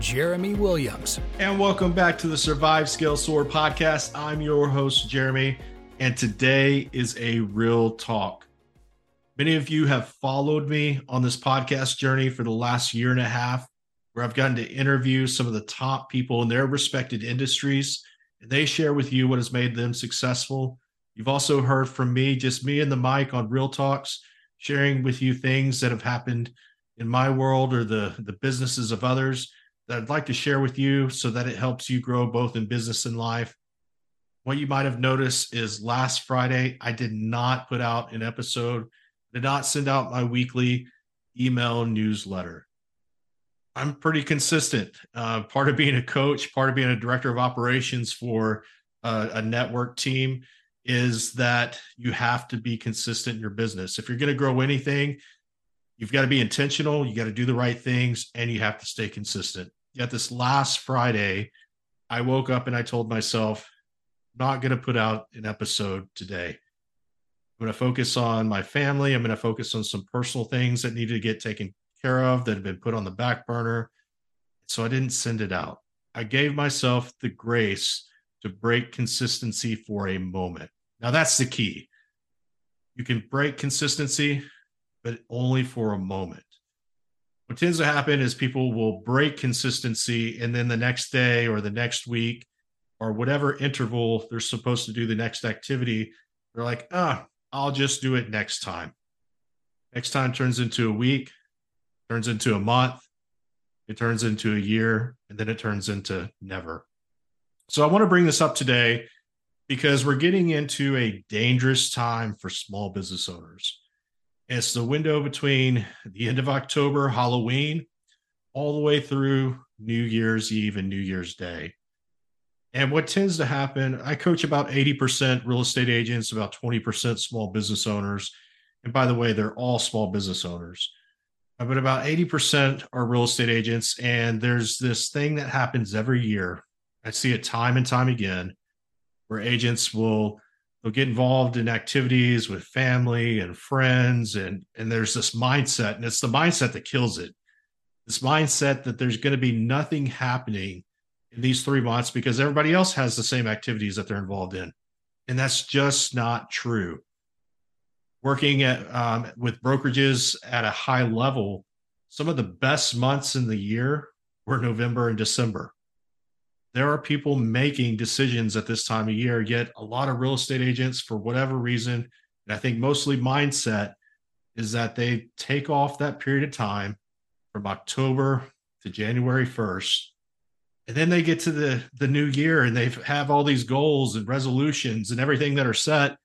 Jeremy Williams. And welcome back to the Survive Scale Soar podcast. I'm your host, Jeremy, and today is a real talk. Many of you have followed me on this podcast journey for the last year and a half, where I've gotten to interview some of the top people in their respected industries, and they share with you what has made them successful. You've also heard from me, just me and the mic on Real Talks, sharing with you things that have happened in my world or the, the businesses of others that I'd like to share with you so that it helps you grow both in business and life. What you might have noticed is last Friday, I did not put out an episode, did not send out my weekly email newsletter. I'm pretty consistent. Uh, part of being a coach, part of being a director of operations for uh, a network team is that you have to be consistent in your business. If you're going to grow anything, you've got to be intentional, you got to do the right things, and you have to stay consistent. Yet this last Friday, I woke up and I told myself, not going to put out an episode today. I'm going to focus on my family. I'm going to focus on some personal things that needed to get taken care of that have been put on the back burner. So I didn't send it out. I gave myself the grace to break consistency for a moment. Now, that's the key. You can break consistency, but only for a moment what tends to happen is people will break consistency and then the next day or the next week or whatever interval they're supposed to do the next activity they're like ah i'll just do it next time. Next time turns into a week turns into a month it turns into a year and then it turns into never. So i want to bring this up today because we're getting into a dangerous time for small business owners it's the window between the end of October, Halloween, all the way through New Year's Eve and New Year's Day. And what tends to happen, I coach about 80% real estate agents, about 20% small business owners. And by the way, they're all small business owners. Uh, but about 80% are real estate agents. And there's this thing that happens every year. I see it time and time again where agents will they'll get involved in activities with family and friends and and there's this mindset and it's the mindset that kills it. This mindset that there's going to be nothing happening in these three months because everybody else has the same activities that they're involved in. And that's just not true. Working at um, with brokerages at a high level some of the best months in the year were november and december there are people making decisions at this time of year, yet a lot of real estate agents, for whatever reason, and I think mostly mindset, is that they take off that period of time from October to January 1st. And then they get to the, the new year and they have all these goals and resolutions and everything that are set.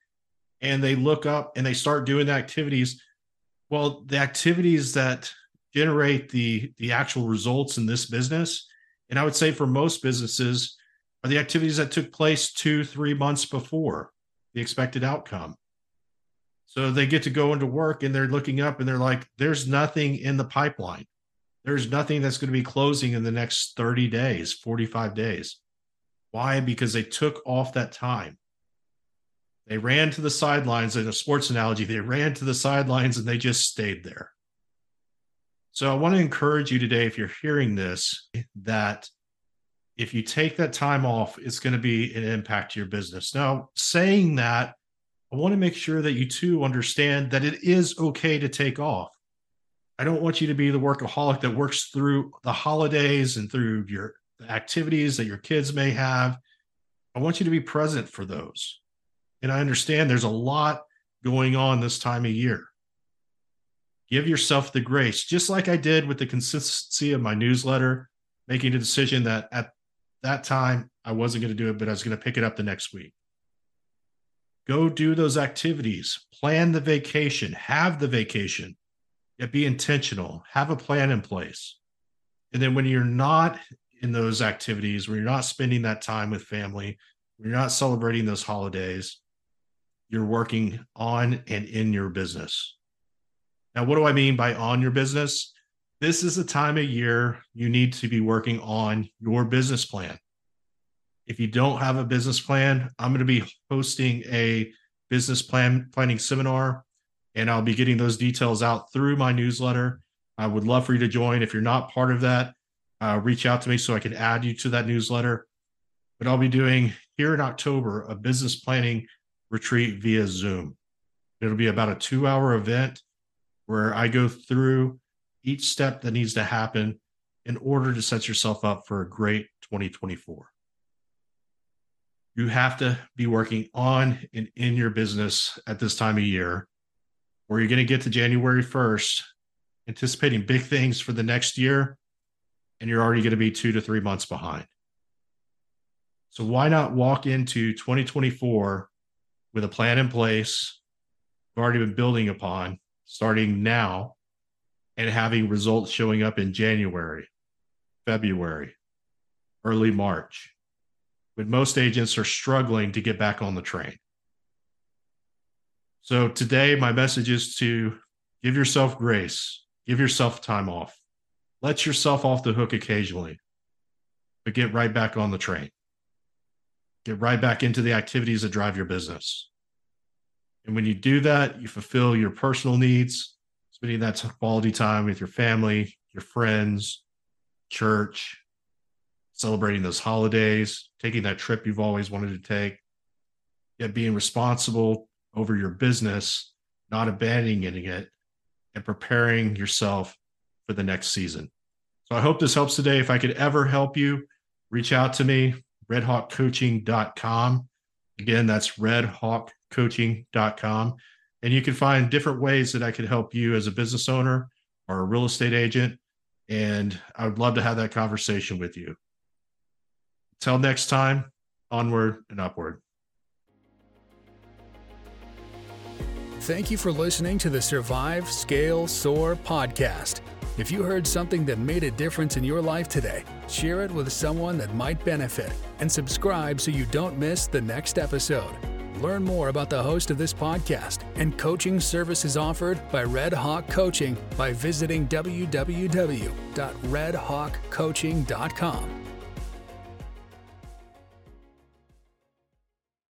And they look up and they start doing the activities. Well, the activities that generate the, the actual results in this business and I would say for most businesses are the activities that took place two, three months before the expected outcome. So they get to go into work and they're looking up and they're like, there's nothing in the pipeline. There's nothing that's going to be closing in the next 30 days, 45 days. Why? Because they took off that time. They ran to the sidelines in a sports analogy. They ran to the sidelines and they just stayed there. So I want to encourage you today, if you're hearing this, that if you take that time off, it's going to be an impact to your business. Now, saying that, I want to make sure that you too understand that it is okay to take off. I don't want you to be the workaholic that works through the holidays and through your activities that your kids may have. I want you to be present for those. And I understand there's a lot going on this time of year give yourself the grace, just like I did with the consistency of my newsletter, making a decision that at that time I wasn't going to do it, but I was going to pick it up the next week. Go do those activities, plan the vacation, have the vacation, yet be intentional, have a plan in place. And then when you're not in those activities, when you're not spending that time with family, when you're not celebrating those holidays, you're working on and in your business. Now, what do I mean by on your business? This is a time of year you need to be working on your business plan. If you don't have a business plan, I'm going to be hosting a business plan planning seminar and I'll be getting those details out through my newsletter. I would love for you to join. If you're not part of that, uh, reach out to me so I can add you to that newsletter. But I'll be doing here in October a business planning retreat via Zoom. It'll be about a two hour event where I go through each step that needs to happen in order to set yourself up for a great 2024. You have to be working on and in your business at this time of year, where you're going to get to January 1st, anticipating big things for the next year, and you're already going to be two to three months behind. So, why not walk into 2024 with a plan in place you've already been building upon starting now and having results showing up in January, February, early March, when most agents are struggling to get back on the train. So today, my message is to give yourself grace, give yourself time off, let yourself off the hook occasionally, but get right back on the train. Get right back into the activities that drive your business. And when you do that, you fulfill your personal needs, spending that quality time with your family, your friends, church, celebrating those holidays, taking that trip you've always wanted to take, yet being responsible over your business, not abandoning it, and preparing yourself for the next season. So I hope this helps today. If I could ever help you, reach out to me, redhawkcoaching.com. Again, that's redhawkcoaching.com. And you can find different ways that I could help you as a business owner or a real estate agent. And I would love to have that conversation with you. Until next time, onward and upward. Thank you for listening to the Survive, Scale, Soar podcast. If you heard something that made a difference in your life today, share it with someone that might benefit and subscribe so you don't miss the next episode. Learn more about the host of this podcast and coaching services offered by Red Hawk Coaching by visiting www.redhawkcoaching.com.